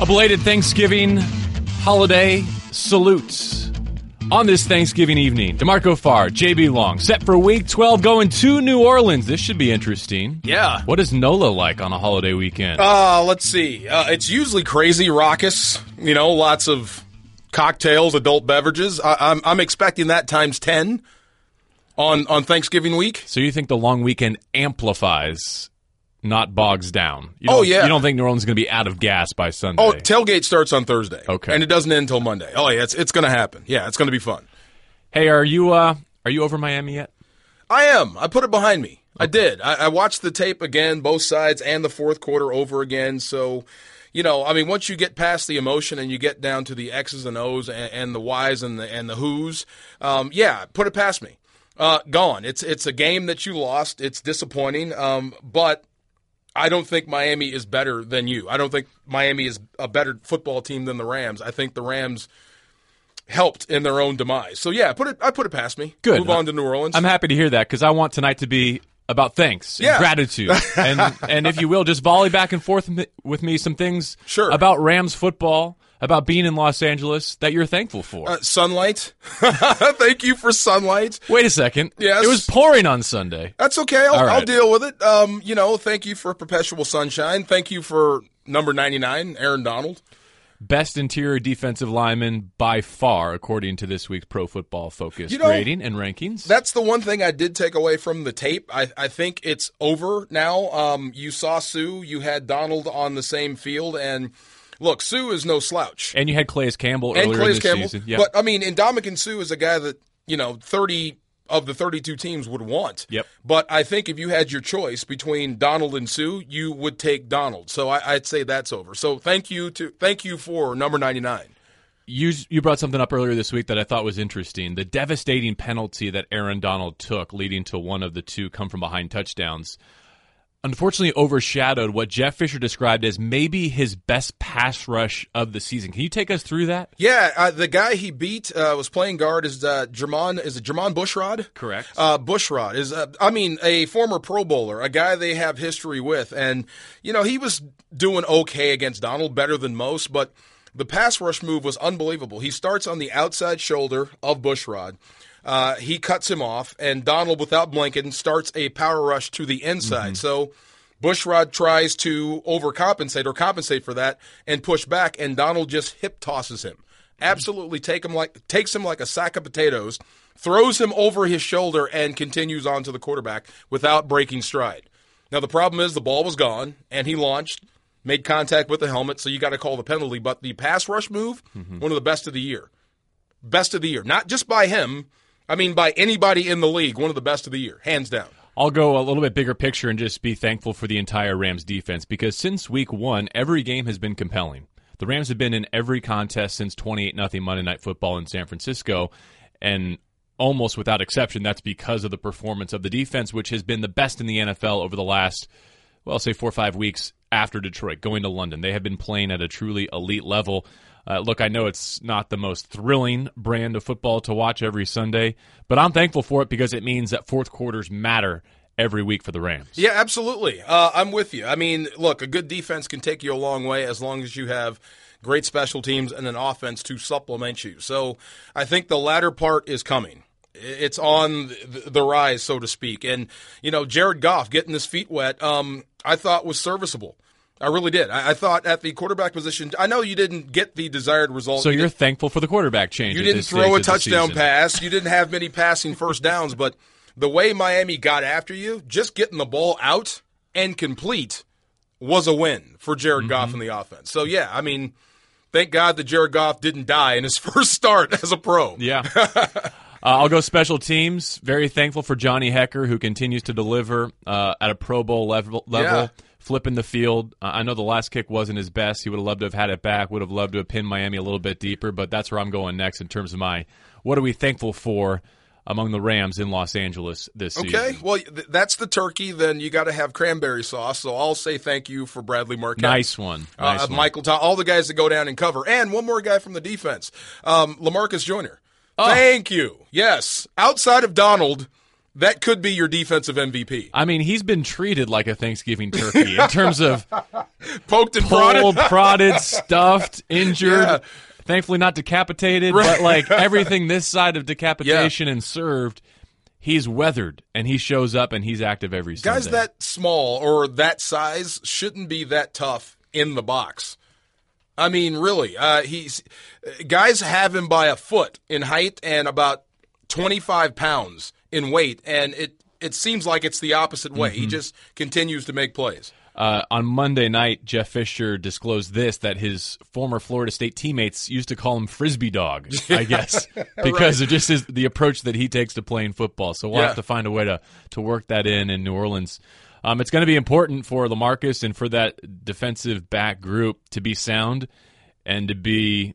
A belated Thanksgiving holiday salutes on this Thanksgiving evening. DeMarco Farr, JB Long, set for week 12, going to New Orleans. This should be interesting. Yeah. What is NOLA like on a holiday weekend? Uh, let's see. Uh, it's usually crazy, raucous. You know, lots of cocktails, adult beverages. I, I'm I'm expecting that times ten on on Thanksgiving week. so you think the long weekend amplifies, not bogs down? You Oh, yeah. You don't think New Orleans is going to be out of gas by Sunday? Oh, tailgate starts on Thursday. Okay. and it doesn't end until Monday. Oh yeah, it's it's going to happen. Yeah, it's going to be fun. hey, are you uh, are you over Miami yet? I am. I put it behind me. I did. I, I watched the tape again, both sides, and the fourth quarter over again. So, you know, I mean, once you get past the emotion and you get down to the X's and O's and, and the Y's and the and the Who's, um, yeah, put it past me. Uh, gone. It's it's a game that you lost. It's disappointing. Um, but I don't think Miami is better than you. I don't think Miami is a better football team than the Rams. I think the Rams helped in their own demise. So yeah, put it. I put it past me. Good. Move on to New Orleans. I'm happy to hear that because I want tonight to be about thanks, and Yeah. gratitude, and and if you will, just volley back and forth with me some things Sure. about Rams football, about being in Los Angeles that you're thankful for. Uh, sunlight. Thank you for sunlight. Wait a second. Yes. It was pouring on Sunday. That's okay. I'll, right. I'll deal with it. Um, you know, thank you for perpetual sunshine. Thank you for number 99, Aaron Donald. Best interior defensive lineman by far, according to this week's Pro Football Focus You know, rating and rankings. That's the one thing I did take away from the tape. I, I think it's over now. Um, you saw Suh, you had Donald on the same field, and look, Suh is no slouch. and you had Calais Campbell and earlier Calais Campbell. season. Yeah. But I mean, Ndamukong Suh is a guy that you know thirty of the thirty-two teams would want. Yep. But I think if you had your choice between Donald and Suh, you would take Donald. So I, I'd say that's over. So thank you to thank you for number ninety-nine. you you brought something up earlier this week that I thought was interesting. The devastating penalty that Aaron Donald took, leading to one of the two come from behind touchdowns, unfortunately overshadowed what Jeff Fisher described as maybe his best pass rush of the season. Can you take us through that? Yeah, uh, the guy he beat uh, was playing guard is uh, Jermon is it Jermon Bushrod? Correct. Uh, Bushrod is uh, I mean a former Pro Bowler, a guy they have history with, and you know he was doing okay against Donald, better than most, but the pass rush move was unbelievable. He starts on the outside shoulder of Bushrod. Uh, he cuts him off, and Donald, without blinking, starts a power rush to the inside. Mm-hmm. So Bushrod tries to overcompensate or compensate for that and push back, and Donald just hip tosses him. Mm-hmm. Absolutely take him like takes him like a sack of potatoes, throws him over his shoulder, and continues on to the quarterback without breaking stride. Now the problem is the ball was gone, and he launched, made contact with the helmet, so you got to call the penalty. But the pass rush move, mm-hmm. one of the best of the year, best of the year, not just by him. I mean, by anybody in the league, one of the best of the year, hands down. I'll go a little bit bigger picture and just be thankful for the entire Rams defense because since week one, every game has been compelling. The Rams have been in every contest since 28 0 Monday Night Football in San Francisco, and almost without exception, that's because of the performance of the defense, which has been the best in the NFL over the last, well, say four or five weeks after Detroit, going to London. They have been playing at a truly elite level. Uh, look, I know it's not the most thrilling brand of football to watch every Sunday, but I'm thankful for it because it means that fourth quarters matter every week for the Rams. Yeah, absolutely. Uh, I'm with you. I mean, look, a good defense can take you a long way as long as you have great special teams and an offense to supplement you. So I think the latter part is coming. It's on the- rise, so to speak. And, you know, Jared Goff getting his feet wet, um, I thought was serviceable. I really did. I, I thought at the quarterback position, I know you didn't get the desired result. So You you're thankful for the quarterback change. you didn't throw a touchdown pass. You didn't have many passing first downs, but the way Miami got after you, just getting the ball out and complete was a win for Jared Goff Mm-hmm. and the offense. So yeah, I mean, thank God that Jared Goff didn't die in his first start as a pro. Yeah. uh, I'll go special teams. Very thankful for Johnny Hekker, who continues to deliver uh, at a Pro Bowl level. level Yeah. Flipping the field. Uh, I know the last kick wasn't his best. He would have loved to have had it back. Would have loved to have pinned Miami a little bit deeper. But that's where I'm going next in terms of my what are we thankful for among the Rams in Los Angeles this Okay, season. Okay, well, th- that's the turkey. Then you got to have cranberry sauce. So I'll say thank you for Bradley Marquez. Nice one. Nice uh, one. Michael Tom, all the guys that go down and cover, and one more guy from the defense, um, Lamarcus Joyner. Oh. Thank you. Yes, outside of Donald, that could be your defensive MVP. I mean, he's been treated like a Thanksgiving turkey in terms of Poked and pulled, prodded. prodded, stuffed, injured. Yeah. Thankfully, not decapitated, but like everything this side of decapitation and served, he's weathered and he shows up and he's active every Guys Sunday. that small or that size shouldn't be that tough in the box. I mean, really, uh, he's guys have him by a foot in height and about twenty five pounds in weight, and it it seems like it's the opposite way. Mm-hmm. He just continues to make plays. Uh, on Monday night, Jeff Fisher disclosed this that his former Florida State teammates used to call him Frisbee Dog, I guess, because of just his, the approach that he takes to playing football. So we'll Yeah. have to find a way to, to work that in in New Orleans. Um, it's going to be important for Lamarcus and for that defensive back group to be sound and to be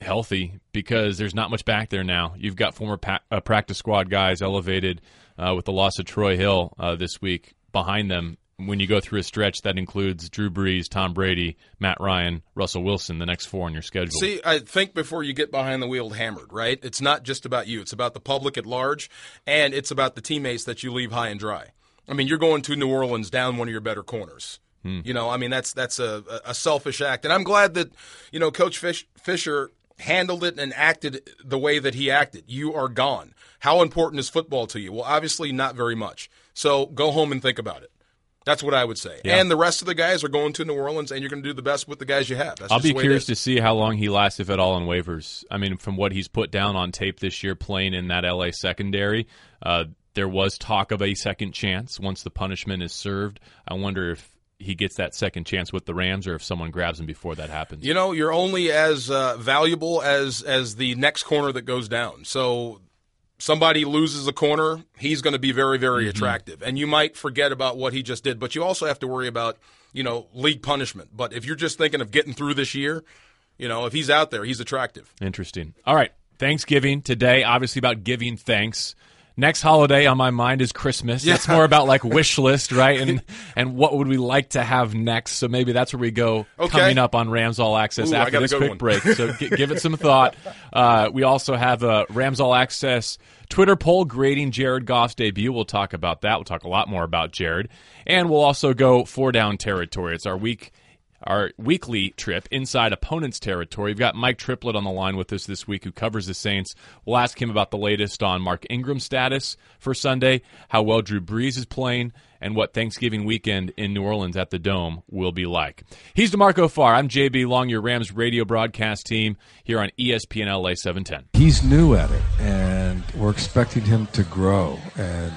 healthy because there's not much back there now. You've got former pa- uh, practice squad guys elevated uh, with the loss of Troy Hill uh, this week behind them. When you go through a stretch that includes Drew Brees, Tom Brady, Matt Ryan, Russell Wilson, the next four on your schedule. See, I think before you get behind the wheel hammered, right? It's not just about you. It's about the public at large, and it's about the teammates that you leave high and dry. I mean, you're going to New Orleans down one of your better corners. You know, I mean, that's that's a, a selfish act, and I'm glad that you know Coach Fish, Fisher handled it and acted the way that he acted. You are gone. How important is football to you? Well, obviously not very much. So go home and think about it. That's what I would say. Yeah. And the rest of the guys are going to New Orleans, and you're going to do the best with the guys you have. That's I'll just be curious to see how long he lasts, if at all, on waivers. I mean, from what he's put down on tape this year, playing in that LA secondary, uh, there was talk of a second chance once the punishment is served. I wonder if he gets that second chance with the Rams, or if someone grabs him before that happens. You know, you're only as uh, valuable as as the next corner that goes down. So somebody loses a corner, he's going to be very very Mm-hmm. attractive, and you might forget about what he just did. But you also have to worry about you know league punishment. But if you're just thinking of getting through this year, you know, if he's out there, he's attractive. Interesting. All right. Thanksgiving today, obviously about giving thanks. Next holiday on my mind is Christmas. Yeah. It's more about like wish list, right? And and what would we like to have next? So maybe that's where we go Okay. coming up on Rams All Access Ooh, after this quick one. break. So g- give it some thought. Uh, we also have a Rams All Access Twitter poll grading Jared Goff's debut. We'll talk about that. We'll talk a lot more about Jared, and we'll also go four down territory. It's our week our weekly trip inside opponent's territory. We've got Mike Triplett on the line with us this week who covers the Saints. We'll ask him about the latest on Mark Ingram's status for Sunday, how well Drew Brees is playing, and what Thanksgiving weekend in New Orleans at the Dome will be like. He's DeMarco Farr. I'm JB Long, your Rams radio broadcast team here on ESPN LA 710. he's new at it, and we're expecting him to grow. And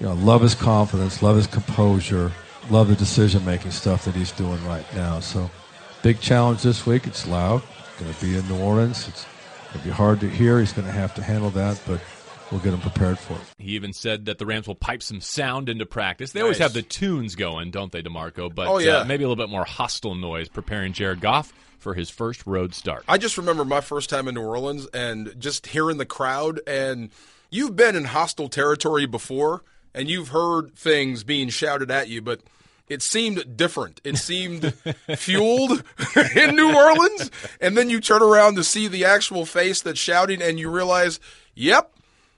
you know, love his confidence, love his composure, love the decision making stuff that he's doing right now. So, big challenge this week. It's loud. Going to be in New Orleans. It's going to be hard to hear. He's going to have to handle that, but we'll get him prepared for it. He even said that the Rams will pipe some sound into practice. They always have the tunes going, don't they, DeMarco? But Oh, yeah. uh, maybe a little bit more hostile noise preparing Jared Goff for his first road start. I just remember my first time in New Orleans and just hearing the crowd. And you've been in hostile territory before, and you've heard things being shouted at you, but it seemed different. It seemed fueled in New Orleans. And then you turn around to see the actual face that's shouting, and you realize, yep,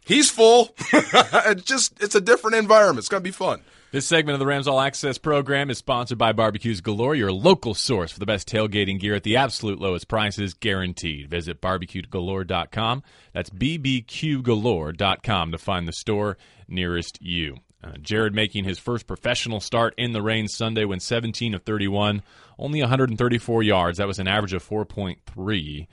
he's full. it's just, it's a different environment. It's going to be fun. This segment of the Rams All Access program is sponsored by Barbecues Galore, your local source for the best tailgating gear at the absolute lowest prices, guaranteed. Visit barbecuegalore.com. That's bbqgalore.com to find the store nearest you. Uh, Jared making his first professional start in the rain Sunday when 17 of 31, only 134 yards. That was an average of 4.3.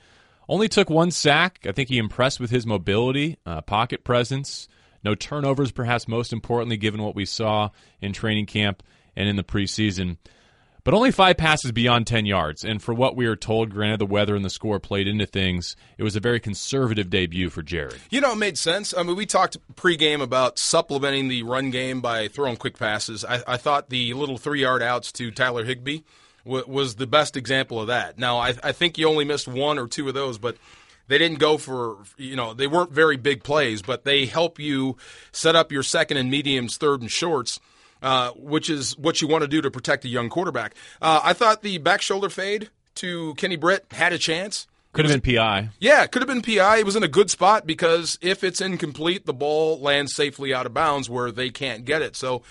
Only took one sack. I think he impressed with his mobility, uh, pocket presence. No turnovers, perhaps most importantly, given what we saw in training camp and in the preseason. But only five passes beyond 10 yards. And for what we are told, granted the weather and the score played into things, it was a very conservative debut for Jared. You know, it made sense. I mean, we talked pregame about supplementing the run game by throwing quick passes. I, I thought the little three yard outs to Tyler Higbee w- was the best example of that. Now, I, I think you only missed one or two of those, but they didn't go for, you know, they weren't very big plays, but they help you set up your second and mediums, third and shorts. Uh, which is what you want to do to protect a young quarterback. Uh, I thought the back shoulder fade to Kenny Britt had a chance. Could have been PI. Yeah, could have been PI. It was in a good spot because if it's incomplete, the ball lands safely out of bounds where they can't get it. So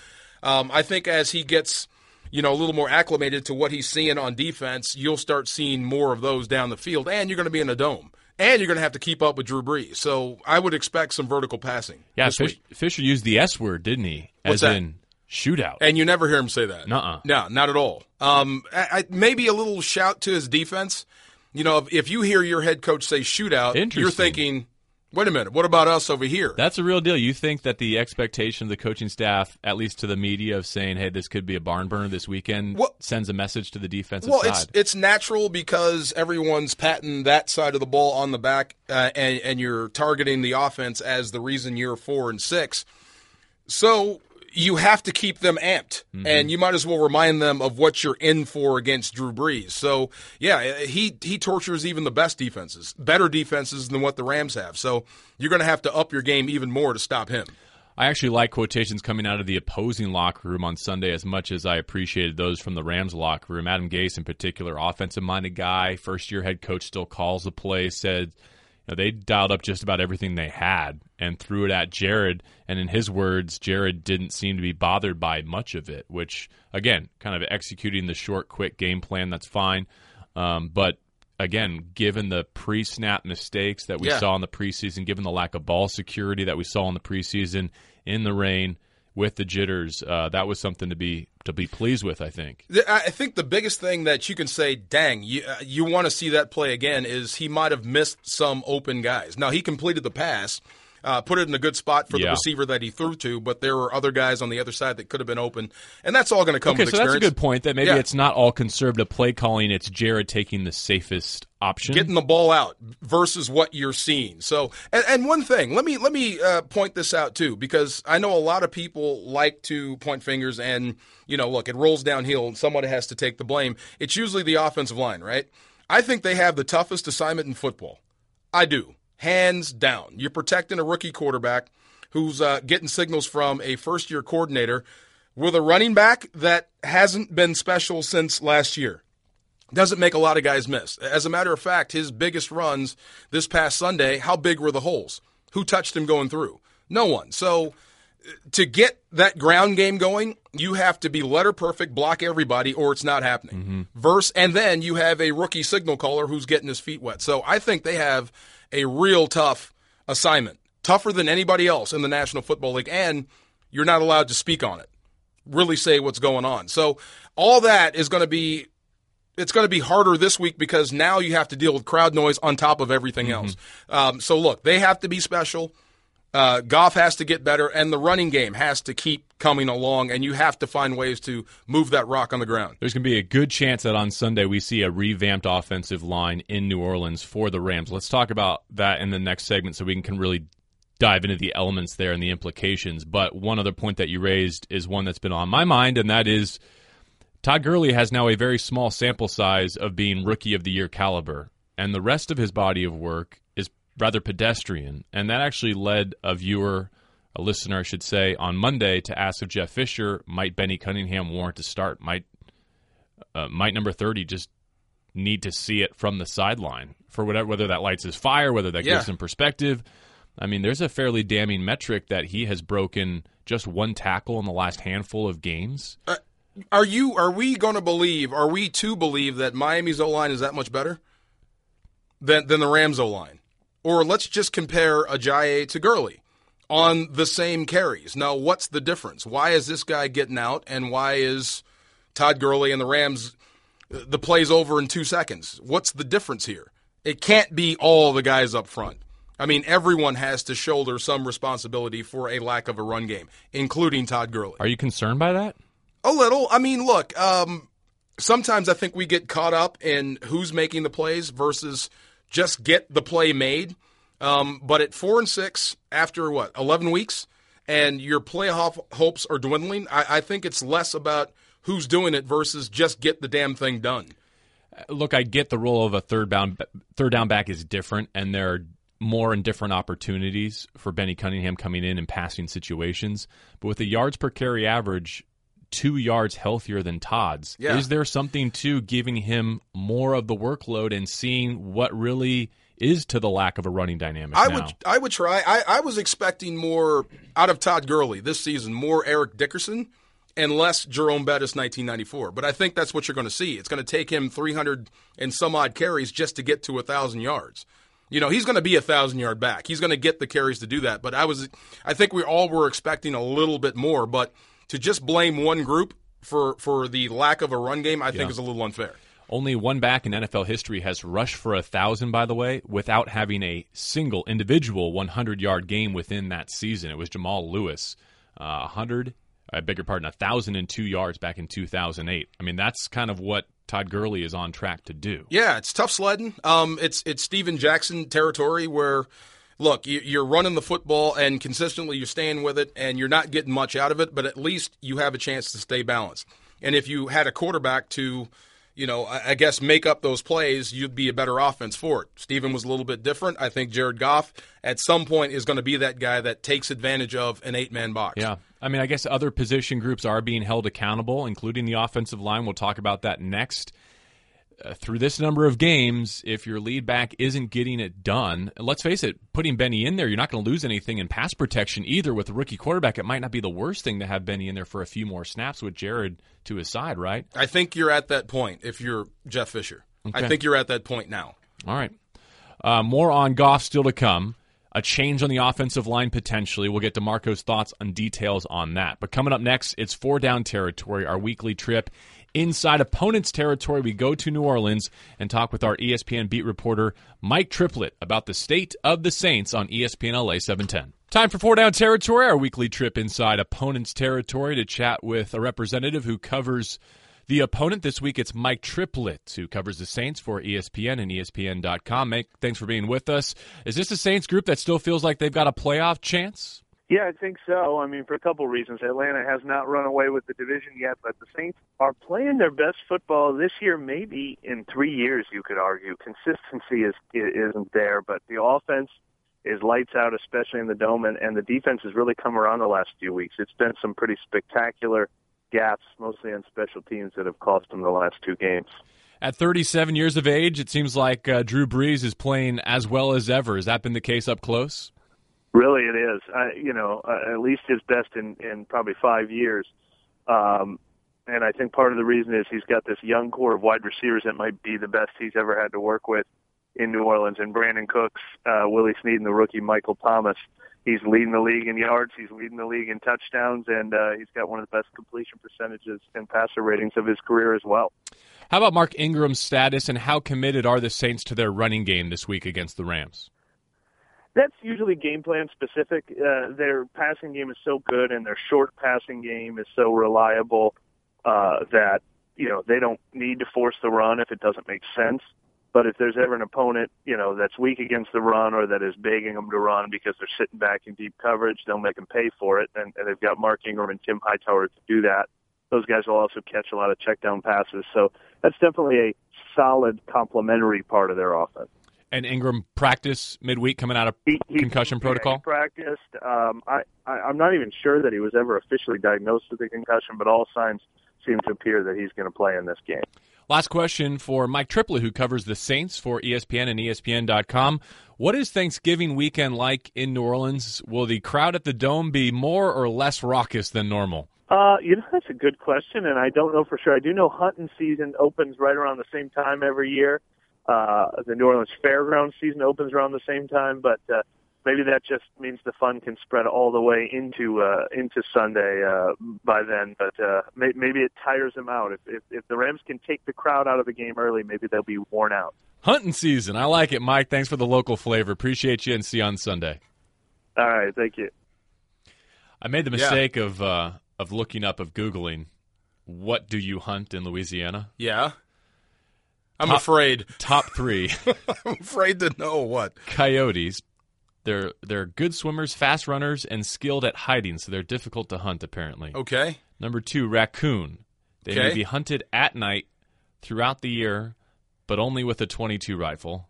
um, I think as he gets, you know, a little more acclimated to what he's seeing on defense, you'll start seeing more of those down the field, and you're going to be in a dome. And you're going to have to keep up with Drew Brees. So I would expect some vertical passing. Yeah, Fish. Fisher used the S word, didn't he? What's As that? in shootout. And you never hear him say that. Nuh-uh. No, not at all. Um, I, I, maybe a little shout to his defense. You know, if, if you hear your head coach say shootout, you're thinking, wait a minute, what about us over here? That's a real deal. You think that the expectation of the coaching staff, at least to the media, of saying, "Hey, this could be a barn burner this weekend," Well- sends a message to the defensive well, side. it's it's natural because everyone's patting that side of the ball on the back, uh, and and you're targeting the offense as the reason you're four and six. So you have to keep them amped, mm-hmm. and you might as well remind them of what you're in for against Drew Brees. So yeah, he he tortures even the best defenses, better defenses than what the Rams have. So you're going to have to up your game even more to stop him. I actually like quotations coming out of the opposing locker room on Sunday as much as I appreciated those from the Rams locker room. Adam Gase, in particular, offensive minded guy, first year head coach, still calls the play, said you know, they dialed up just about everything they had and threw it at Jared. And in his words, Jared didn't seem to be bothered by much of it, which, again, kind of executing the short, quick game plan, that's fine. Um, but again, given the pre snap mistakes that we Yeah. saw in the preseason, given the lack of ball security that we saw in the preseason, in the rain, with the jitters, uh, that was something to be to be pleased with. I think. I think the biggest thing that you can say, dang, you, uh, you want to see that play again, is he might have missed some open guys. Now, he completed the pass, uh, put it in a good spot for the receiver that he threw to, but there were other guys on the other side that could have been open. And that's all going to come Okay, with so that's a good point. That maybe Yeah. it's not all conservative play calling. It's Jared taking the safest option. Getting the ball out versus what you're seeing. So, and, and one thing, let me let me uh, point this out too, because I know a lot of people like to point fingers, and you know, look, it rolls downhill, and someone has to take the blame. It's usually the offensive line, right? I think they have the toughest assignment in football. I do, hands down. You're protecting a rookie quarterback who's uh, getting signals from a first year coordinator with a running back that hasn't been special since last year doesn't make a lot of guys miss. As a matter of fact, his biggest runs this past Sunday, how big were the holes? Who touched him going through? No one. So uh, to get that ground game going, you have to be letter perfect, block everybody, or it's not happening. Verse, and then you have a rookie signal caller who's getting his feet wet. So I think they have a real tough assignment, tougher than anybody else in the National Football League, and you're not allowed to speak on it, really say what's going on. So all that is going to be it's going to be harder this week because now you have to deal with crowd noise on top of everything else. Um, so look, they have to be special. Uh, Goff has to get better, and the running game has to keep coming along, and you have to find ways to move that rock on the ground. There's going to be a good chance that on Sunday we see a revamped offensive line in New Orleans for the Rams. Let's talk about that in the next segment so we can, can really dive into the elements there and the implications. But one other point that you raised is one that's been on my mind, and that is Todd Gurley has now a very small sample size of being rookie of the year caliber, and the rest of his body of work rather pedestrian. And that actually led a viewer, a listener, I should say, on Monday to ask if Jeff Fisher might Benny Cunningham warrant to start, might uh, might number thirty just need to see it from the sideline for whatever whether that lights his fire, whether that Yeah. gives him perspective. I mean, there's a fairly damning metric that he has broken just one tackle in the last handful of games. Are you? Are we going to believe? Are we to believe that Miami's O line is that much better than than the Rams O line? Or let's just compare Ajayi to Gurley on the same carries. Now, what's the difference? Why is this guy getting out, and why is Todd Gurley and the Rams the play's over in two seconds? What's the difference here? It can't be all the guys up front. I mean, everyone has to shoulder some responsibility for a lack of a run game, including Todd Gurley. Are you concerned by that? A little. I mean, look, um, sometimes I think we get caught up in who's making the plays versus just get the play made. Um, but at four and six, after what, 11 weeks, and your playoff hopes are dwindling, I, I think it's less about who's doing it versus just get the damn thing done. Look, I get the role of a third down third down back is different, and there are more and different opportunities for Benny Cunningham coming in and passing situations. But with the yards per carry average two yards healthier than Todd's. Yeah. Is there something to giving him more of the workload and seeing what really is to the lack of a running dynamic? I now? would I would try. I, I was expecting more out of Todd Gurley this season, more Eric Dickerson and less Jerome Bettis 1994. But I think that's what you're going to see. It's going to take him 300 and some odd carries just to get to a thousand yards. You know, he's going to be a thousand yard back. He's going to get the carries to do that. But I was, I think we all were expecting a little bit more. But to just blame one group for for the lack of a run game, I think is a little unfair. Only one back in NFL history has rushed for a thousand, by the way, without having a single individual 100 yard game within that season. It was Jamal Lewis, uh, 100, I beg your pardon, 1,002 yards back in 2008. I mean, that's kind of what Todd Gurley is on track to do. Yeah, it's tough sledding. Um, it's it's Steven Jackson territory where, look, you, you're running the football and consistently you're staying with it and you're not getting much out of it, but at least you have a chance to stay balanced. And if you had a quarterback to, you know, I, I guess make up those plays, you'd be a better offense for it. Steven was a little bit different. I think Jared Goff at some point is going to be that guy that takes advantage of an eight man box. Yeah. I mean, I guess other position groups are being held accountable, including the offensive line. We'll talk about that next. Uh, through this number of games, if your lead back isn't getting it done, let's face it, putting Benny in there, you're not going to lose anything in pass protection either. With a rookie quarterback, it might not be the worst thing to have Benny in there for a few more snaps with Jared to his side, right? I think you're at that point if you're Jeff Fisher. I think you're at that point now. All right. Uh, more on Goff still to come. A change on the offensive line potentially. We'll get to Marco's thoughts on details on that. But coming up next, it's four down territory, our weekly trip. Inside opponents' territory, we go to New Orleans and talk with our ESPN beat reporter, Mike Triplett, about the state of the Saints on ESPN LA 710. Time for Four Down Territory, our weekly trip inside opponents' territory to chat with a representative who covers the opponent this week, it's Mike Triplett, who covers the Saints for ESPN and ESPN.com. Mike, thanks for being with us. Is this a Saints group that still feels like they've got a playoff chance? Yeah, I think so. I mean, for a couple reasons. Atlanta has not run away with the division yet, but the Saints are playing their best football this year, maybe in three years. You could argue consistency is isn't there, but the offense is lights out, especially in the dome, and, and the defense has really come around the last few weeks. It's been some pretty spectacular gaps, mostly on special teams, that have cost them the last two games. At 37 years of age, it seems like uh, Drew Brees is playing as well as ever. Has that been the case up close? Really, it is. I, you know, uh, at least his best in in probably five years. Um, and I think part of the reason is he's got this young core of wide receivers that might be the best he's ever had to work with in New Orleans. And Brandin Cooks, uh, Willie Snead, and the rookie Michael Thomas. He's leading the league in yards. He's leading the league in touchdowns, and uh, he's got one of the best completion percentages and passer ratings of his career as well. How about Mark Ingram's status and how committed are the Saints to their running game this week against the Rams? That's usually game plan specific. Uh, their passing game is so good, and their short passing game is so reliable uh, that you know they don't need to force the run if it doesn't make sense. But if there's ever an opponent, you know, that's weak against the run or that is begging them to run because they're sitting back in deep coverage, they'll make them pay for it. And, and they've got Mark Ingram and Tim Hightower to do that. Those guys will also catch a lot of check down passes. So that's definitely a solid complementary part of their offense. And Ingram practice midweek coming out of He- he- concussion yeah, protocol? he practiced. Um, I, I, I'm not even sure that he was ever officially diagnosed with a concussion, but all signs seem to appear that he's going to play in this game. Last question for Mike Triplett, who covers the Saints for ESPN and ESPN.com. What is Thanksgiving weekend like in New Orleans? Will the crowd at the Dome be more or less raucous than normal? Uh, you know, that's a good question, and I don't know for sure. I do know hunting season opens right around the same time every year. Uh, the New Orleans Fairgrounds season opens around the same time, but uh, maybe that just means the fun can spread all the way into uh, into Sunday uh, by then. But uh, may- maybe it tires them out. If, if if the Rams can take the crowd out of the game early, maybe they'll be worn out. Hunting season. I like it, Mike. Thanks for the local flavor. Appreciate you and see you on Sunday. All right, thank you. I made the Yeah. mistake of uh, of looking up of googling what do you hunt in Louisiana? Yeah. I'm Top- afraid. Top three I'm afraid to know what. coyotes. They're they're good swimmers, fast runners, and skilled at hiding, so they're difficult to hunt. Apparently, Okay. number two, raccoon. They may be hunted at night throughout the year, but only with a 22 rifle.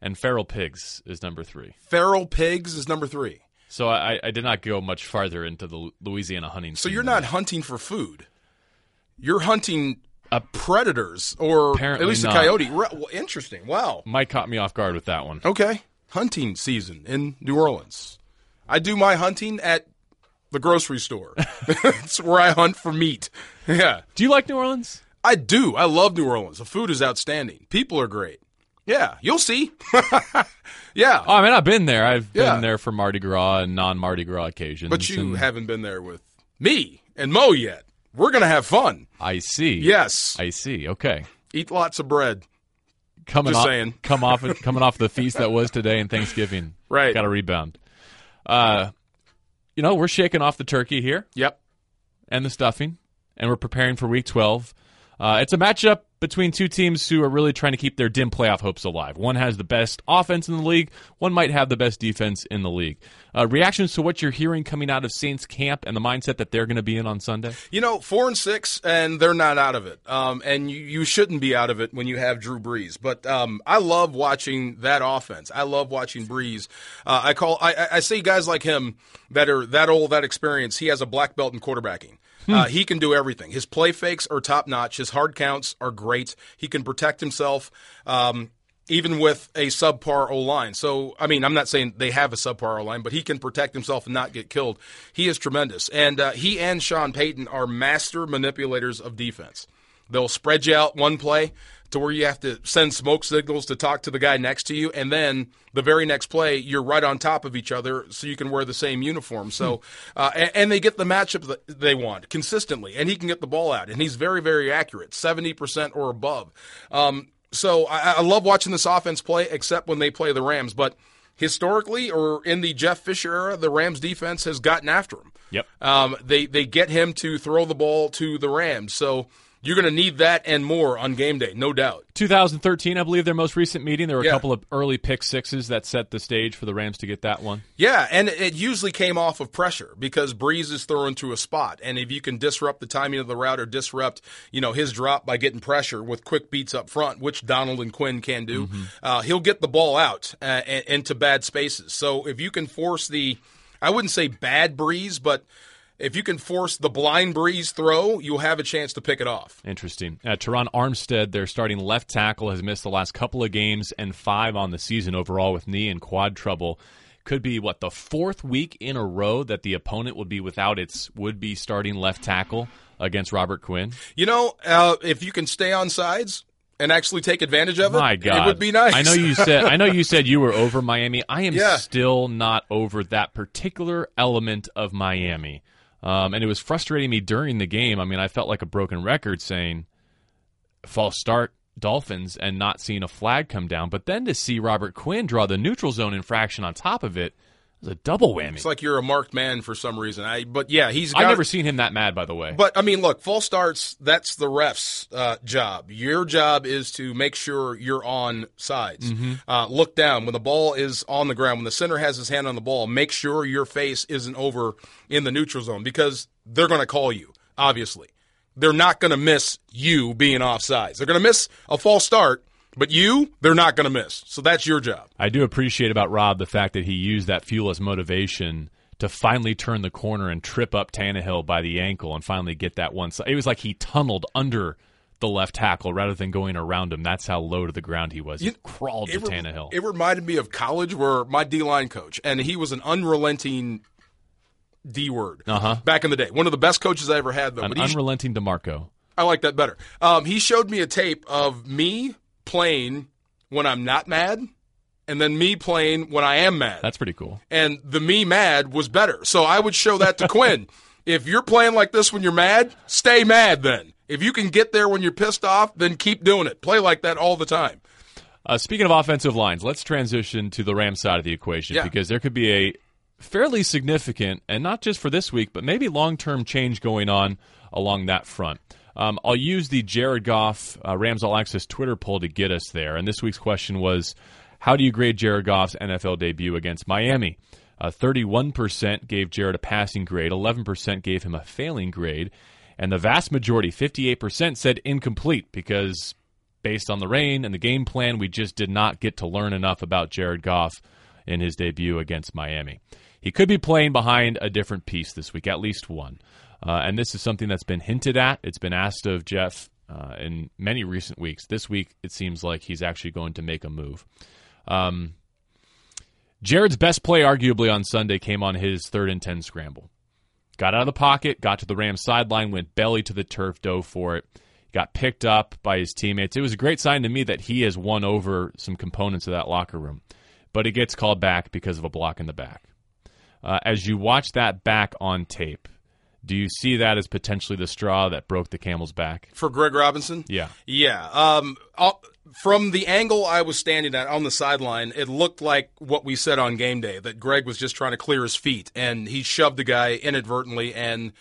And feral pigs is number three. Feral pigs is number three. So I, I did not go much farther into the Louisiana hunting. So you're not hunting for food. You're hunting uh, predators or at least not. a coyote. Re- well, interesting. Wow. Mike caught me off guard with that one. Okay. Hunting season in New Orleans. I do my hunting at the grocery store. It's where I hunt for meat. Yeah. Do you like New Orleans? I do. I love New Orleans. The food is outstanding. People are great. Yeah, you'll see. yeah. Oh, I mean, I've been there. I've Yeah. been there for Mardi Gras and non Mardi Gras occasions. But you and haven't been there with me and Mo yet. We're going to have fun. I see. Yes. I see. Okay. Eat lots of bread. Coming Just off, saying. come off, coming off the feast that was today and Thanksgiving. Right. Got a rebound. Uh, you know, we're shaking off the turkey here Yep. and the stuffing, and we're preparing for Week 12. Uh, it's a matchup between two teams who are really trying to keep their dim playoff hopes alive. One has the best offense in the league. One might have the best defense in the league. Uh, reactions to what you're hearing coming out of Saints camp and the mindset that they're going to be in on Sunday. You know, four and six, and they're not out of it. Um, and you, you shouldn't be out of it when you have Drew Brees. But um, I love watching that offense. I love watching Brees. Uh, I call I, I- see guys like him that are that old, that experience. He has a black belt in quarterbacking. Uh, he can do everything. His play fakes are top notch. His hard counts are great. He can protect himself. Um, even with a subpar O line. So, I mean, I'm not saying they have a subpar O line, but he can protect himself and not get killed. He is tremendous. And uh, he and Sean Payton are master manipulators of defense. They'll spread you out one play to where you have to send smoke signals to talk to the guy next to you. And then the very next play, you're right on top of each other so you can wear the same uniform. So, uh, and, and they get the matchup that they want consistently. And he can get the ball out. And he's very, very accurate 70% or above. Um, so I, I love watching this offense play, except when they play the Rams. But historically, or in the Jeff Fisher era, the Rams defense has gotten after him. Yep. Um, they they get him to throw the ball to the Rams. So you're going to need that and more on game day, no doubt. 2013, I believe, their most recent meeting. There were a couple of early pick sixes that set the stage for the Rams to get that one. Yeah, and it usually came off of pressure because Brees is throwing to a spot, and if you can disrupt the timing of the route or disrupt, you know, his drop by getting pressure with quick beats up front, which Donald and Quinn can do, uh, he'll get the ball out uh, into bad spaces. So if you can force the, I wouldn't say bad Brees, but if you can force the blind Brees throw, you'll have a chance to pick it off. Interesting. Uh, Terron Armstead, their starting left tackle, has missed the last couple of games and five on the season overall with knee and quad trouble. Could be what the fourth week in a row that the opponent would be without its would-be starting left tackle against Robert Quinn. You know, uh, if you can stay on sides and actually take advantage of it, My God, it would be nice. I know you said I know you said you were over Miami. I am Yeah. still not over that particular element of Miami, um, and it was frustrating me during the game. I mean, I felt like a broken record saying false start Dolphins and not seeing a flag come down, but then to see Robert Quinn draw the neutral zone infraction on top of it was a double whammy. It's like you're a marked man for some reason. I, but yeah, he's. Got, I've never seen him that mad, by the way. But I mean, look, false starts. That's the ref's uh, job. Your job is to make sure you're on sides. Mm-hmm. Uh, look down when the ball is on the ground. When the center has his hand on the ball, make sure your face isn't over in the neutral zone because they're going to call you. Obviously, they're not going to miss you being off sides. They're going to miss a false start, but you, they're not going to miss. So that's your job. I do appreciate about Rob the fact that he used that fuel as motivation to finally turn the corner and trip up Tannehill by the ankle and finally get that one. It was like he tunneled under the left tackle rather than going around him. That's how low to the ground he was. He crawled to It, Tannehill. it reminded me of college where my D line coach, and he was an unrelenting D word Uh-huh. back in the day. One of the best coaches I ever had, though. An but he sh- unrelenting DeMarco. I like that better. Um, he showed me a tape of me playing when I'm not mad, and then me playing when I am mad. That's pretty cool. and the me mad was better. So I would show that to Quinn. If you're playing like this when you're mad, stay mad then. If you can get there when you're pissed off, then keep doing it. Play like that all the time. Uh, speaking of offensive lines, let's transition to the Rams side of the equation Yeah. because there could be a fairly significant, and not just for this week, but maybe long term change going on along that front. Um, I'll use the Jared Goff uh, Rams All Access Twitter poll to get us there. And this week's question was How do you grade Jared Goff's NFL debut against Miami? Uh, 31% gave Jared a passing grade, 11% gave him a failing grade, and the vast majority, 58%, said incomplete because based on the rain and the game plan, we just did not get to learn enough about Jared Goff in his debut against Miami. He could be playing behind a different piece this week, at least one. Uh, and this is something that's been hinted at. It's been asked of Jeff uh, in many recent weeks. This week, it seems like he's actually going to make a move. Um, Jared's best play, arguably, on Sunday came on his third and 10 scramble. Got out of the pocket, got to the Rams sideline, went belly to the turf, dove for it, got picked up by his teammates. It was a great sign to me that he has won over some components of that locker room. But it gets called back because of a block in the back. Uh, as you watch that back on tape, do you see that as potentially the straw that broke the camel's back? For Greg Robinson? Yeah. Yeah. Um, from the angle I was standing at on the sideline, it looked like what we said on game day that Greg was just trying to clear his feet and he shoved the guy inadvertently and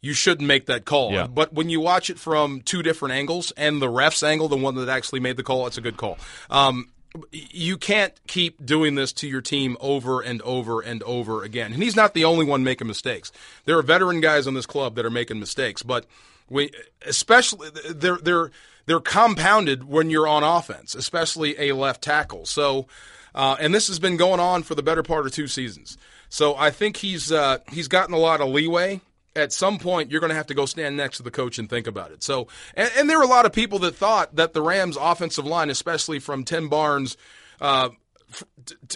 you shouldn't make that call. Yeah. But when you watch it from two different angles and the ref's angle, the one that actually made the call, it's a good call. Um, you can't keep doing this to your team over and over and over again. And he's not the only one making mistakes. There are veteran guys on this club that are making mistakes, but we especially they're they're they're compounded when you're on offense, especially a left tackle. So, uh, and this has been going on for the better part of two seasons. So I think he's uh, he's gotten a lot of leeway. At some point, you're going to have to go stand next to the coach and think about it. So, and, and there were a lot of people that thought that the Rams' offensive line, especially from Tim Barnes. Uh,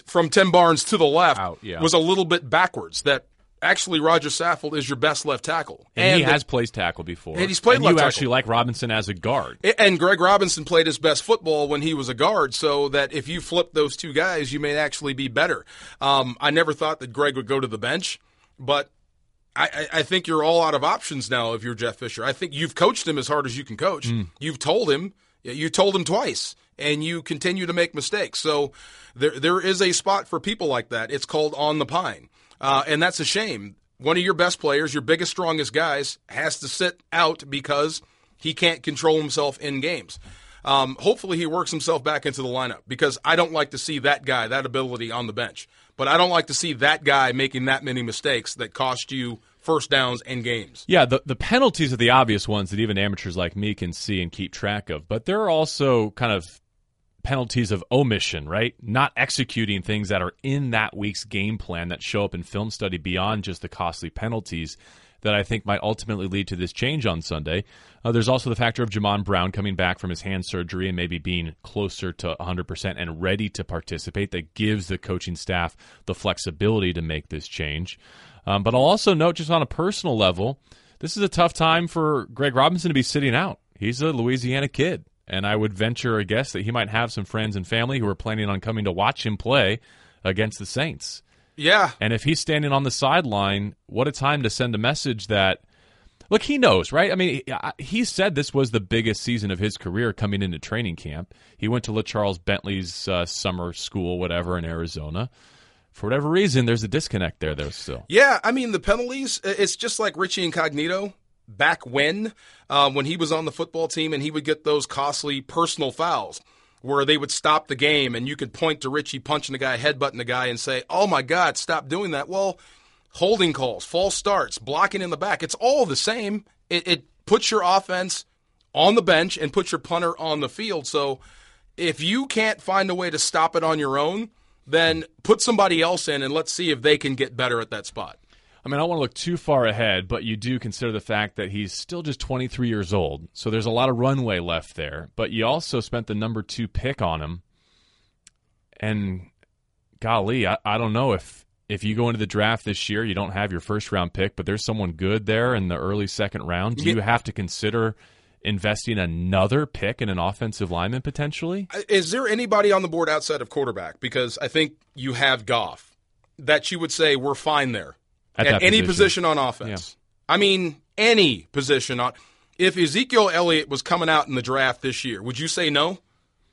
from Tim Barnes to the left Out, yeah. was a little bit backwards. That actually Roger Saffold is your best left tackle, And, he that- has played tackle before. And he's played and left you tackle. actually like Robinson as a guard. And Greg Robinson played his best football when he was a guard, so that if you flip those two guys, you may actually be better. Um, I never thought that Greg would go to the bench, but I, I think you're all out of options now if you're Jeff Fisher. I think you've coached him as hard as you can coach. You've told him, you told him twice, and you continue to make mistakes. So there there is a spot for people like that. It's called on the pine, uh, and that's a shame. One of your best players, your biggest, strongest guys, has to sit out because he can't control himself in games. Um, hopefully, he works himself back into the lineup because I don't like to see that guy, that ability on the bench. But I don't like to see that guy making that many mistakes that cost you first downs and games. Yeah, the the penalties are the obvious ones that even amateurs like me can see and keep track of. But there are also kind of penalties of omission, right? Not executing things that are in that week's game plan that show up in film study beyond just the costly penalties that I think might ultimately lead to this change on Sunday. Uh, there's also the factor of Jamon Brown coming back from his hand surgery and maybe being closer to 100% and ready to participate. That gives the coaching staff the flexibility to make this change. Um, but I'll also note, just on a personal level, this is a tough time for Greg Robinson to be sitting out. He's a Louisiana kid. And I would venture a guess that he might have some friends and family who are planning on coming to watch him play against the Saints. Yeah, And if he's standing on the sideline, what a time to send a message that, look, he knows, right? I mean, he- said this was the biggest season of his career coming into training camp. He went to LeCharles Bentley's uh, summer school, whatever, in Arizona. For whatever reason, there's a disconnect there, though, still. Yeah, I mean the penalties. uh, It's just like Richie Incognito back when, um, when he was on the football team, and he would get those costly personal fouls where they would stop the game, and you could point to Richie punching the guy, headbutting the guy, and say, "Oh my God, stop doing that." Well, holding calls, false starts, blocking in the back. It's all the same. It, it puts your offense on the bench and puts your punter on the field. So if you can't find a way to stop it on your own, then put somebody else in and let's see if they can get better at that spot. I mean, I don't want to look too far ahead, but you do consider the fact that he's still just 23 years old. So there's a lot of runway left there. But you also spent the number two pick on him. And golly, I, I don't know if if you go into the draft this year, you don't have your first round pick, but there's someone good there in the early second round. Do you have to consider investing another pick in an offensive lineman potentially? Is there anybody on the board outside of quarterback? Because I think you have Goff that you would say we're fine there At at, any position. position on offense. I mean, any position on. If Ezekiel Elliott was coming out in the draft this year, would you say no?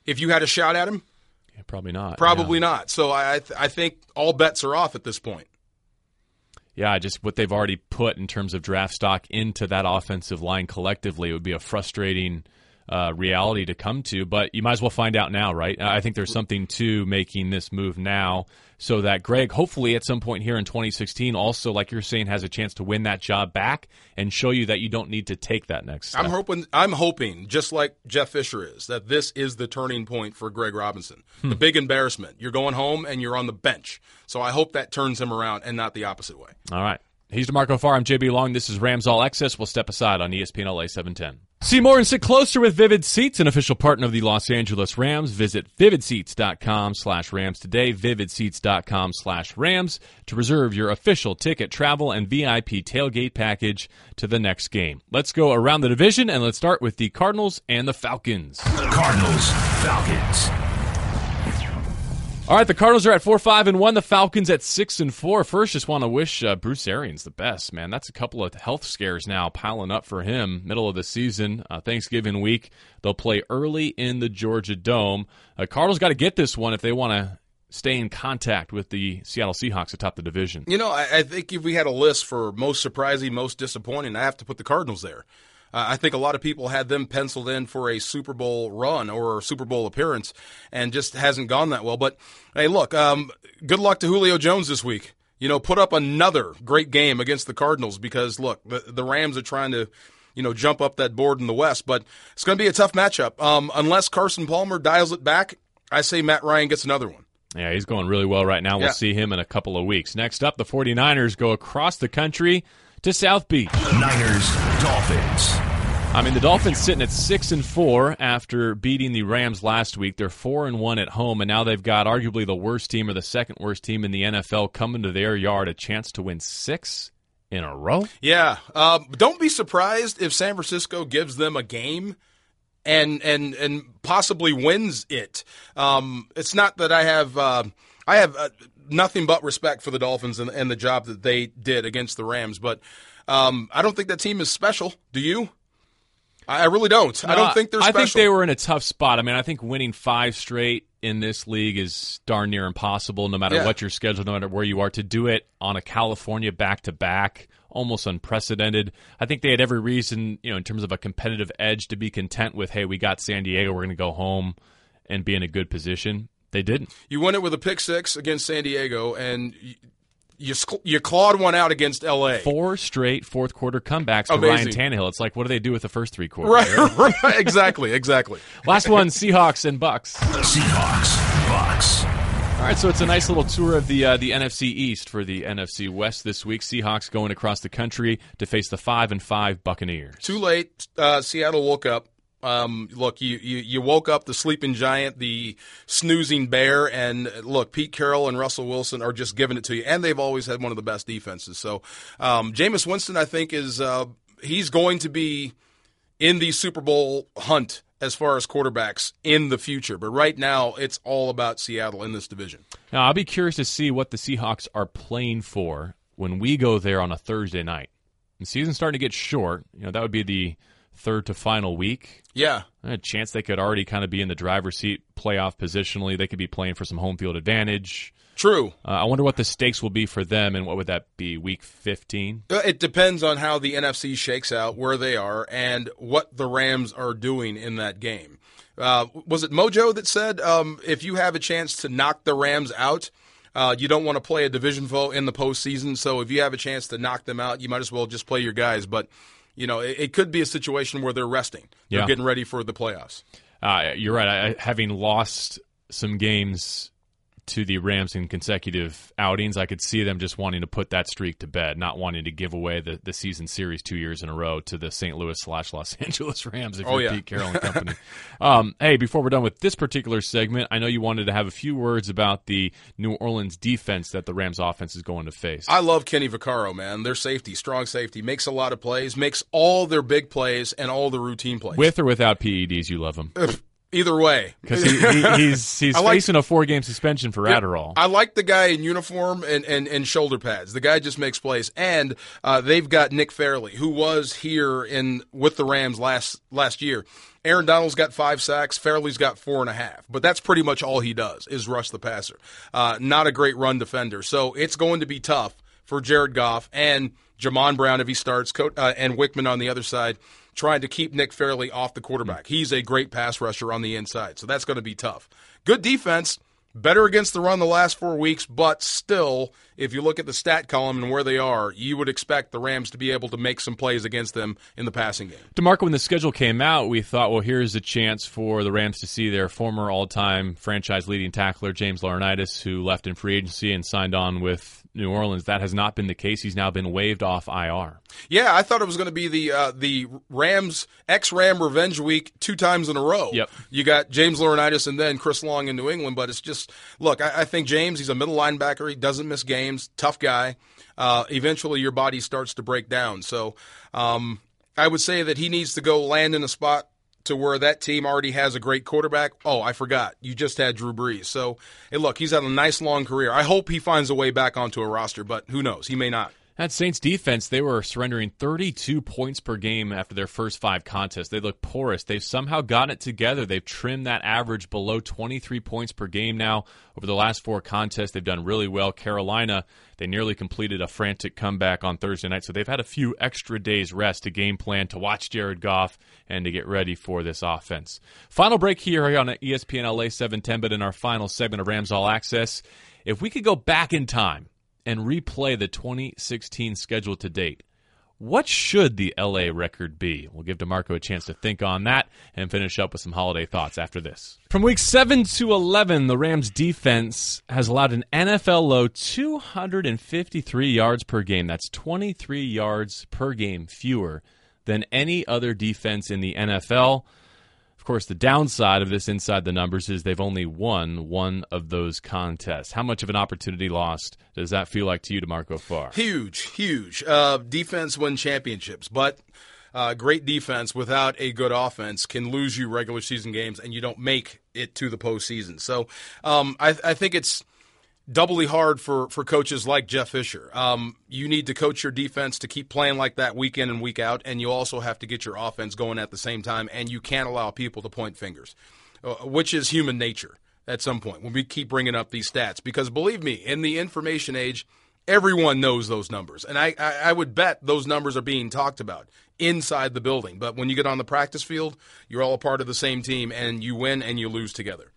If you had a shot at him, Yeah, probably not. probably yeah. not. So I, I th- I think all bets are off at this point. Yeah, just what they've already put in terms of draft stock into that offensive line collectively would be a frustrating uh, reality to come to. But you might as well find out now, right? I think there's something to making this move now so that Greg, hopefully at some point here in 2016, also, like you're saying, has a chance to win that job back and show you that you don't need to take that next step. I'm hoping. I'm hoping, just like Jeff Fisher is, that this is the turning point for Greg Robinson. Hmm. The big embarrassment. You're going home and you're on the bench. So I hope that turns him around and not the opposite way. All right. He's DeMarco Farr. I'm JB Long. This is Rams All Access. We'll step aside on ESPN LA 710. See more and sit closer with Vivid Seats, an official partner of the Los Angeles Rams. Visit vividseats.com slash Rams today, vividseats.com slash Rams to reserve your official ticket, travel, and VIP tailgate package to the next game. Let's go around the division, and let's start with the Cardinals and the Falcons. Cardinals, Falcons. All right, the Cardinals are at four, five, and one. The Falcons at six and four. First, just want to wish uh, Bruce Arians the best, man. That's a couple of health scares now piling up for him. Middle of the season, uh, Thanksgiving week, they'll play early in the Georgia Dome. Uh, Cardinals got to get this one if they want to stay in contact with the Seattle Seahawks atop the division. You know, I, I think if we had a list for most surprising, most disappointing, I have to put the Cardinals there. Uh, I think a lot of people had them penciled in for a Super Bowl run or Super Bowl appearance, and just hasn't gone that well. But hey, look, um, good luck to Julio Jones this week. You know, put up another great game against the Cardinals because look, the, the Rams are trying to you know, jump up that board in the West. But it's going to be a tough matchup. Um, unless Carson Palmer dials it back, I say Matt Ryan gets another one. Yeah, he's going really well right now. We'll Yeah. see him in a couple of weeks. Next up, the 49ers go across the country to South Beach. Niners, Dolphins. I mean, the Dolphins sitting at six and four after beating the Rams last week. They're four and one at home, and now they've got arguably the worst team or the second worst team in the NFL coming to their yard, a chance to win six in a row. Yeah. Um, don't be surprised if San Francisco gives them a game and and and possibly wins it. Um, it's not that I have uh, I have uh, nothing but respect for the Dolphins and, and the job that they did against the Rams, but um, I don't think that team is special. Do you? I really don't. I don't think they're I think they were in a tough spot. I mean, I think winning five straight in this league is darn near impossible, no matter Yeah. what your schedule, no matter where you are. To do it on a California back to back, almost unprecedented. I think they had every reason, you know, in terms of a competitive edge, to be content with, hey, we got San Diego, we're going to go home and be in a good position. They didn't. You won it with a pick six against San Diego, and you you, you clawed one out against L.A. Four straight fourth quarter comebacks for Amazing. Ryan Tannehill. It's like, what do they do with the first three quarters? Right, right, exactly, exactly. Last one, Seahawks and Bucks. Seahawks, Bucks. All right, so it's a nice little tour of the uh, the NFC East for the NFC West this week. Seahawks going across the country to face the five and five Buccaneers. Too late. Uh, Seattle woke up. Um, look, you, you you woke up the sleeping giant, the snoozing bear, and look, Pete Carroll and Russell Wilson are just giving it to you, and they've always had one of the best defenses. So, um, Jameis Winston, I think, is uh, he's going to be in the Super Bowl hunt as far as quarterbacks in the future. But right now, it's all about Seattle in this division. Now, I'll be curious to see what the Seahawks are playing for when we go there on a Thursday night. The season's starting to get short. You know, that would be the third to final week. Yeah, A chance they could already kind of be in the driver's seat, playoff positionally. They could be playing for some home field advantage. true. Uh, I wonder what the stakes will be for them, and what would that be? Week fifteen. Uh, It depends on how the NFC shakes out, where they are, and what the Rams are doing in that game. Uh, was it Mojo that said um, if you have a chance to knock the Rams out, uh, you don't want to play a division foe in the postseason? So if you have a chance to knock them out, you might as well just play your guys. But you know, it, it could be a situation where they're resting, they're Yeah. getting ready for the playoffs. Uh, you're right. I, having lost some games to the Rams in consecutive outings, I could see them just wanting to put that streak to bed, not wanting to give away the, the season series two years in a row to the St. Louis slash Los Angeles Rams if Oh, you're yeah. Pete Carroll and company. um, hey, before we're done with this particular segment, I know you wanted to have a few words about the New Orleans defense that the Rams offense is going to face. I love Kenny Vaccaro, man. Their safety, strong safety, makes a lot of plays, makes all their big plays and all the routine plays. with or without PEDs, you love him Either way, because he, he, he's he's like- facing a four game suspension for Adderall. I like the guy in uniform and, and, and shoulder pads. The guy just makes plays. And uh, they've got Nick Fairley, who was here in with the Rams last last year. Aaron Donald's got five sacks. Fairley's got four and a half. But that's pretty much all he does is rush the passer. Uh, not a great run defender. So it's going to be tough for Jared Goff and Jamon Brown if he starts, uh, and Wickman on the other side, trying to keep Nick Fairley off the quarterback. He's a great pass rusher on the inside, so that's going to be tough. Good defense, better against the run the last four weeks, but still, if you look at the stat column and where they are, you would expect the Rams to be able to make some plays against them in the passing game. DeMarco, when the schedule came out, we thought, well, here's a chance for the Rams to see their former all-time franchise leading tackler James Laurinaitis, who left in free agency and signed on with New Orleans, that has not been the case. He's now been waived off IR. Yeah, I thought it was going to be the uh, the Rams ex Ram revenge week two times in a row. Yep. You got James Laurinaitis and then Chris Long in New England, but it's just look. I, I think James, he's a middle linebacker. He doesn't miss games. Tough guy. Uh, eventually, your body starts to break down. So, um, I would say that he needs to go land in a spot to where that team already has a great quarterback. Oh, I forgot. You just had Drew Brees. So, hey, look, he's had a nice long career. I hope he finds a way back onto a roster, but who knows? He may not. That Saints defense, they were surrendering 32 points per game after their first five contests. They look porous. They've somehow gotten it together. They've trimmed that average below 23 points per game now. Over the last four contests, they've done really well. Carolina, they nearly completed a frantic comeback on Thursday night, so they've had a few extra days rest to game plan, to watch Jared Goff, and to get ready for this offense. Final break here on ESPN LA 710, but in our final segment of Rams All Access, if we could go back in time and replay the 2016 schedule to date, what should the LA record be? We'll give DeMarco a chance to think on that and finish up with some holiday thoughts after this. From week 7 to 11, the Rams defense has allowed an NFL low 253 yards per game. That's 23 yards per game fewer than any other defense in the NFL. Of course, the downside of this inside the numbers is they've only won one of those contests. How much of an opportunity lost does that feel like to you, DeMarco Farr? Huge, huge. Uh, defense win championships, but uh, great defense without a good offense can lose you regular season games, and you don't make it to the postseason. So um, I, I think it's doubly hard for, for coaches like Jeff Fisher. Um, you need to coach your defense to keep playing like that week in and week out, and you also have to get your offense going at the same time, and you can't allow people to point fingers, uh, which is human nature at some point when we keep bringing up these stats. Because believe me, in the information age, everyone knows those numbers, and I, I, I would bet those numbers are being talked about inside the building. But when you get on the practice field, you're all a part of the same team, and you win and you lose together.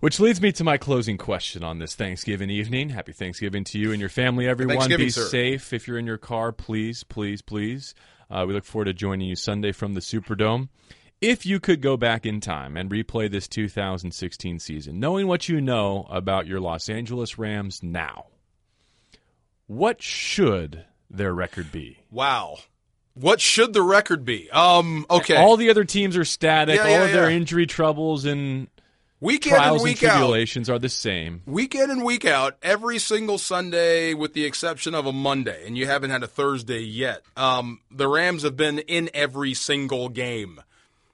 Which leads me to my closing question on this Thanksgiving evening. Happy Thanksgiving to you and your family, everyone. Be sir. safe if you're in your car, please, please, please. Uh, we look forward to joining you Sunday from the Superdome. If you could go back in time and replay this 2016 season, knowing what you know about your Los Angeles Rams now, what should their record be? Wow. What should the record be? Um, okay. All the other teams are static. Yeah, all yeah, of their injury troubles and week in trials and and week out. tribulations are the same. Week in and week out, every single Sunday, with the exception of a Monday, and you haven't had a Thursday yet. Um, the Rams have been in every single game.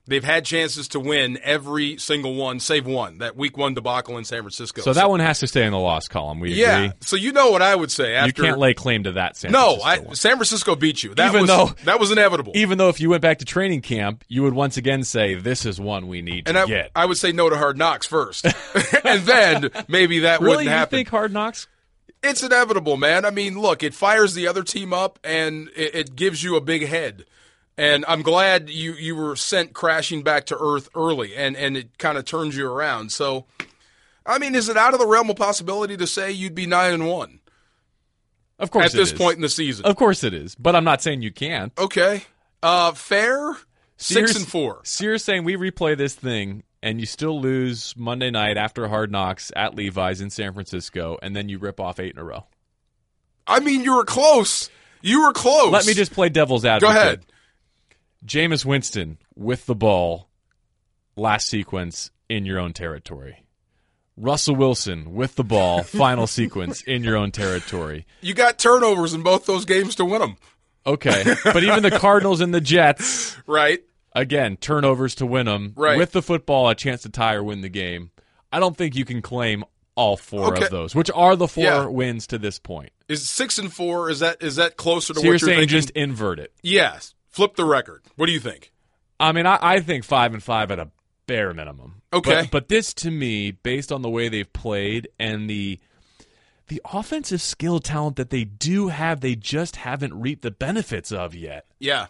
They've had chances to win every single one, save one, that week one debacle in San Francisco. So that one has to stay in the loss column. We yeah. agree. So you know what I would say after You can't lay claim to that. San no, Francisco I, one. San Francisco beat you. That Even was though- that was inevitable. even though if you went back to training camp, you would once again say, "This is one we need to and I, get." I would say no to Hard Knocks first, and then maybe that really, wouldn't you happen. think Hard Knocks? It's inevitable, man. I mean, look, it fires the other team up and it, it gives you a big head. And I'm glad you, you were sent crashing back to earth early and, and it kind of turns you around. So, I mean, is it out of the realm of possibility to say you'd be 9 and 1 Of course, at this is. point in the season? Of course, it is. But I'm not saying you can't. Okay. Uh, fair? 6 and 4. So you're saying we replay this thing and you still lose Monday night after Hard Knocks at Levi's in San Francisco, and then you rip off eight in a row. I mean, you were close. You were close. Let me just play devil's advocate. Go ahead. Jameis Winston with the ball, last sequence in your own territory. Russell Wilson with the ball, final sequence in your own territory. You got turnovers in both those games to win them, Okay, but even the Cardinals and the Jets, right? again, turnovers to win them. Right. With the football, a chance to tie or win the game. I don't think you can claim all four Okay. of those, which are the four Yeah. wins to this point. Is 6 and 4 is that is that closer to So what you're you're saying thinking? just invert it. Yes. Flip the record. What do you think? I mean, I, I think five and five at a bare minimum. Okay. but, but this to me, based on the way they've played and the the offensive skill talent that they do have, they just haven't reaped the benefits of yet. Yeah.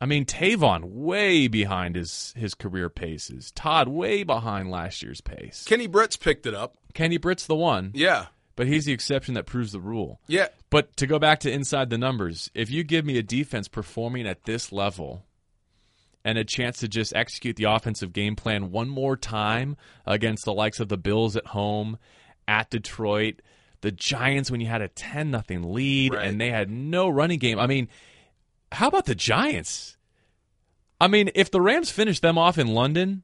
I mean, Tavon way behind his his career paces. Todd way behind last year's pace. Kenny Britt's picked it up. Kenny Britt's the one, Yeah. But he's the exception that proves the rule. Yeah. But to go back to inside the numbers, if you give me a defense performing at this level and a chance to just execute the offensive game plan one more time against the likes of the Bills at home, at Detroit, the Giants when you had a 10 nothing lead Right. and they had no running game. I mean, how about the Giants? I mean, if the Rams finish them off in London,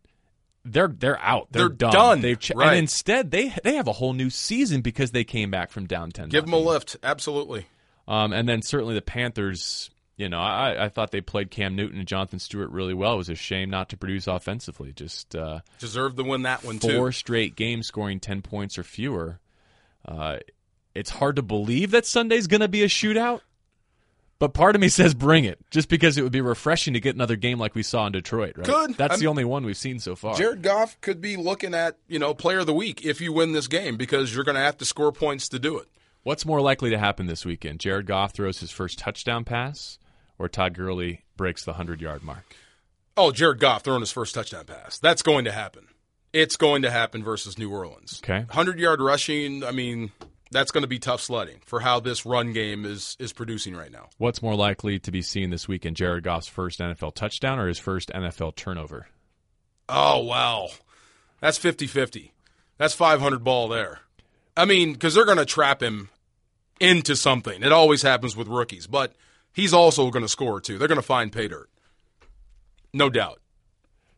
they're they're out. They're, They're done. done. They've ch- Right. and instead they they have a whole new season because they came back from down 10. Give them a lift. Absolutely. Um, and then certainly the Panthers, you know, I, I thought they played Cam Newton and Jonathan Stewart really well. It was a shame not to produce offensively. Just uh, Deserved to win that one, too. four straight games scoring 10 points or fewer. Uh, it's hard to believe that Sunday's going to be a shootout, but part of me says bring it, just because it would be refreshing to get another game like we saw in Detroit, right? Good. That's I'm- the only one we've seen so far. Jared Goff could be looking at, you know, player of the week if you win this game because you're going to have to score points to do it. What's more likely to happen this weekend? Jared Goff throws his first touchdown pass, or Todd Gurley breaks the 100 yard mark? Oh, Jared Goff throwing his first touchdown pass. That's going to happen. It's going to happen versus New Orleans. Okay. 100 yard rushing, I mean, that's going to be tough sledding for how this run game is is producing right now. What's more likely to be seen this weekend? Jared Goff's first NFL touchdown or his first NFL turnover? Oh, wow. That's 50 50. That's 500 ball there. I mean, because they're going to trap him into something. It always happens with rookies, but he's also going to score too. They're going to find pay dirt. No doubt.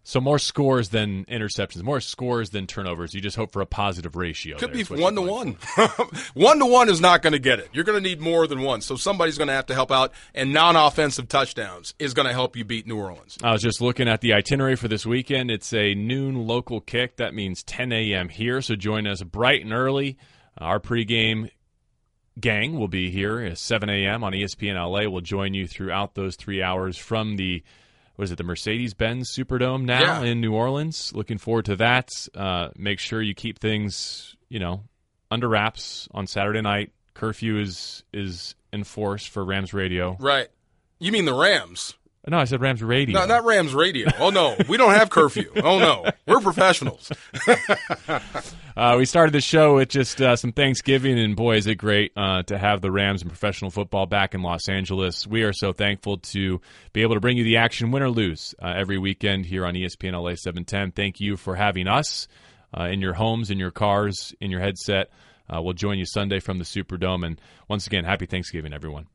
So more scores than interceptions, more scores than turnovers. You just hope for a positive ratio. Could there be one to one. one to one is not going to get it. You're going to need more than one. So somebody's going to have to help out, and non offensive touchdowns is going to help you beat New Orleans. I was just looking at the itinerary for this weekend. It's a noon local kick. That means 10 a.m. here. So join us bright and early. Our pregame gang will be here at 7 a.m. on ESPN LA. We'll join you throughout those three hours from the what is it, the Mercedes Benz Superdome now Yeah. in New Orleans. Looking forward to that. Uh, make sure you keep things, you know, under wraps on Saturday night. Curfew is is enforced for Rams Radio. Right. You mean the Rams? No, I said Rams Radio. No, not Rams radio. Oh, no. We don't have curfew. Oh, no. We're professionals. Uh, we started the show with just uh, some Thanksgiving, and boy, is it great uh, to have the Rams and professional football back in Los Angeles. We are so thankful to be able to bring you the action, win or lose, uh, every weekend here on ESPN LA 710. Thank you for having us uh, in your homes, in your cars, in your headset. Uh, we'll join you Sunday from the Superdome. And once again, happy Thanksgiving, everyone.